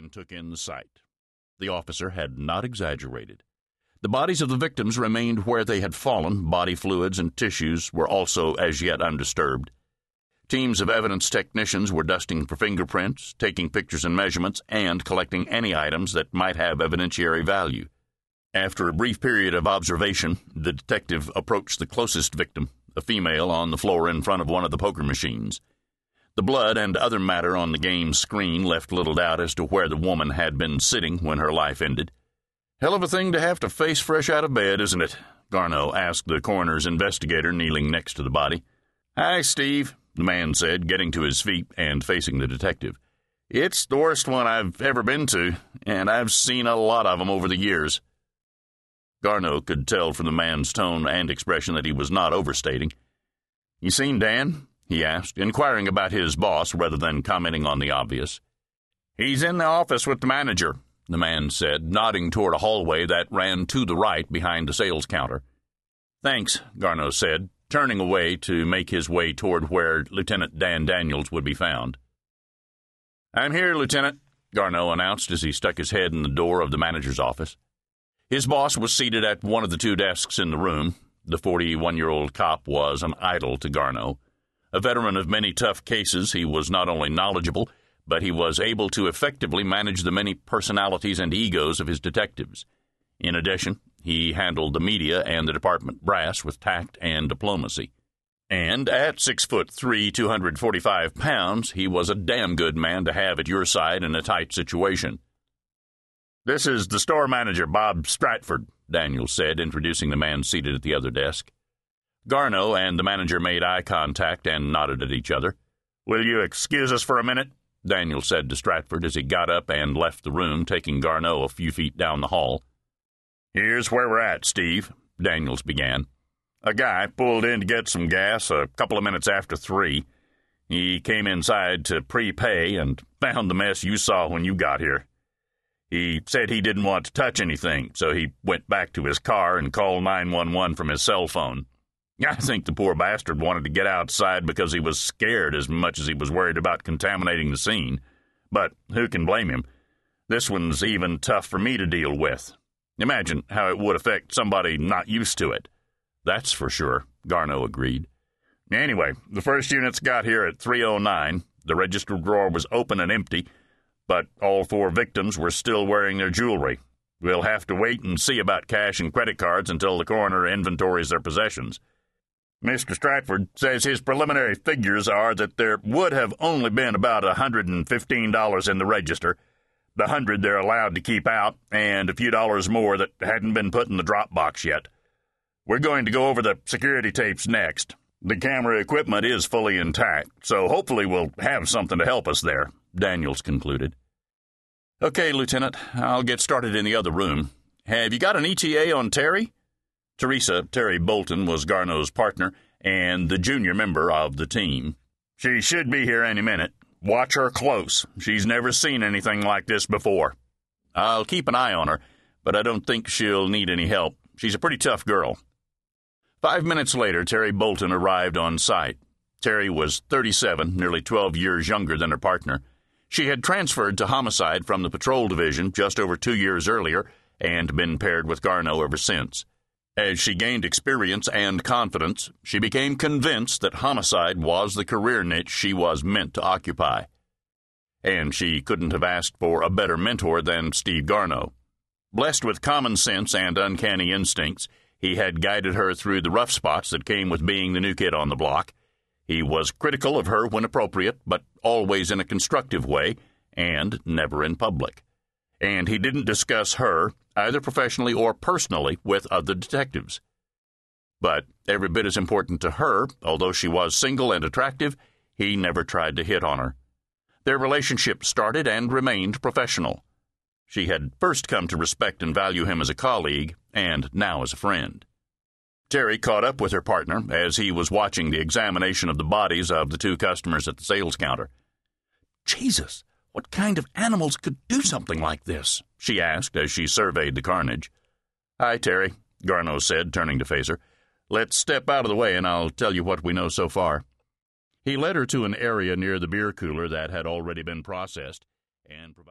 and took in the sight. The officer had not exaggerated. The bodies of the victims remained where they had fallen. Body fluids and tissues were also as yet undisturbed. Teams of evidence technicians were dusting for fingerprints, taking pictures and measurements, and collecting any items that might have evidentiary value. After a brief period of observation, the detective approached the closest victim, a female on the floor in front of one of the poker machines. The blood and other matter on the game screen left little doubt as to where the woman had been sitting when her life ended. Hell of a thing to have to face fresh out of bed, isn't it? Garneau asked the coroner's investigator kneeling next to the body. Hi, Steve, the man said, getting to his feet and facing the detective. It's the worst one I've ever been to, and I've seen a lot of 'em over the years. Garneau could tell from the man's tone and expression that he was not overstating. You seen Dan? He asked, inquiring about his boss rather than commenting on the obvious. He's in the office with the manager, the man said, nodding toward a hallway that ran to the right behind the sales counter. Thanks, Garneau said, turning away to make his way toward where Lieutenant Dan Daniels would be found. I'm here, Lieutenant, Garneau announced as he stuck his head in the door of the manager's office. His boss was seated at one of the two desks in the room. The 41 year old cop was an idol to Garneau. A veteran of many tough cases, he was not only knowledgeable, but he was able to effectively manage the many personalities and egos of his detectives. In addition, he handled the media and the department brass with tact and diplomacy. And at six foot three, 245 pounds, he was a damn good man to have at your side in a tight situation. This is the store manager, Bob Stratford, Daniels said, introducing the man seated at the other desk. Garneau and the manager made eye contact and nodded at each other. Will you excuse us for a minute? Daniels said to Stratford as he got up and left the room, taking Garneau a few feet down the hall. Here's where we're at, Steve, Daniels began. A guy pulled in to get some gas a couple of minutes after three. He came inside to prepay and found the mess you saw when you got here. He said he didn't want to touch anything, so he went back to his car and called 911 from his cell phone. I think the poor bastard wanted to get outside because he was scared as much as he was worried about contaminating the scene. But who can blame him? This one's even tough for me to deal with. Imagine how it would affect somebody not used to it. That's for sure, Garneau agreed. Anyway, the first units got here at 309. The register drawer was open and empty, but all four victims were still wearing their jewelry. We'll have to wait and see about cash and credit cards until the coroner inventories their possessions. Mr. Stratford says his preliminary figures are that there would have only been about a $115 in the register, the hundred they're allowed to keep out, and a few dollars more that hadn't been put in the drop box yet. We're going to go over the security tapes next. The camera equipment is fully intact, so hopefully we'll have something to help us there, Daniels concluded. Okay, Lieutenant, I'll get started in the other room. Have you got an ETA on Terry? Teresa, Terry Bolton, was Garneau's partner and the junior member of the team. She should be here any minute. Watch her close. She's never seen anything like this before. I'll keep an eye on her, but I don't think she'll need any help. She's a pretty tough girl. Five minutes later, Terry Bolton arrived on site. Terry was 37, nearly 12 years younger than her partner. She had transferred to homicide from the patrol division just over two years earlier and been paired with Garneau ever since. As she gained experience and confidence, she became convinced that homicide was the career niche she was meant to occupy. And she couldn't have asked for a better mentor than Steve Garneau. Blessed with common sense and uncanny instincts, he had guided her through the rough spots that came with being the new kid on the block. He was critical of her when appropriate, but always in a constructive way, and never in public and he didn't discuss her, either professionally or personally, with other detectives. But every bit as important to her, although she was single and attractive, he never tried to hit on her. Their relationship started and remained professional. She had first come to respect and value him as a colleague, and now as a friend. Terry caught up with her partner as he was watching the examination of the bodies of the two customers at the sales counter. Jesus, what kind of animals could do something like this? she asked as she surveyed the carnage. Hi, Terry, Garneau said, turning to face her. Let's step out of the way and I'll tell you what we know so far. He led her to an area near the beer cooler that had already been processed and provided.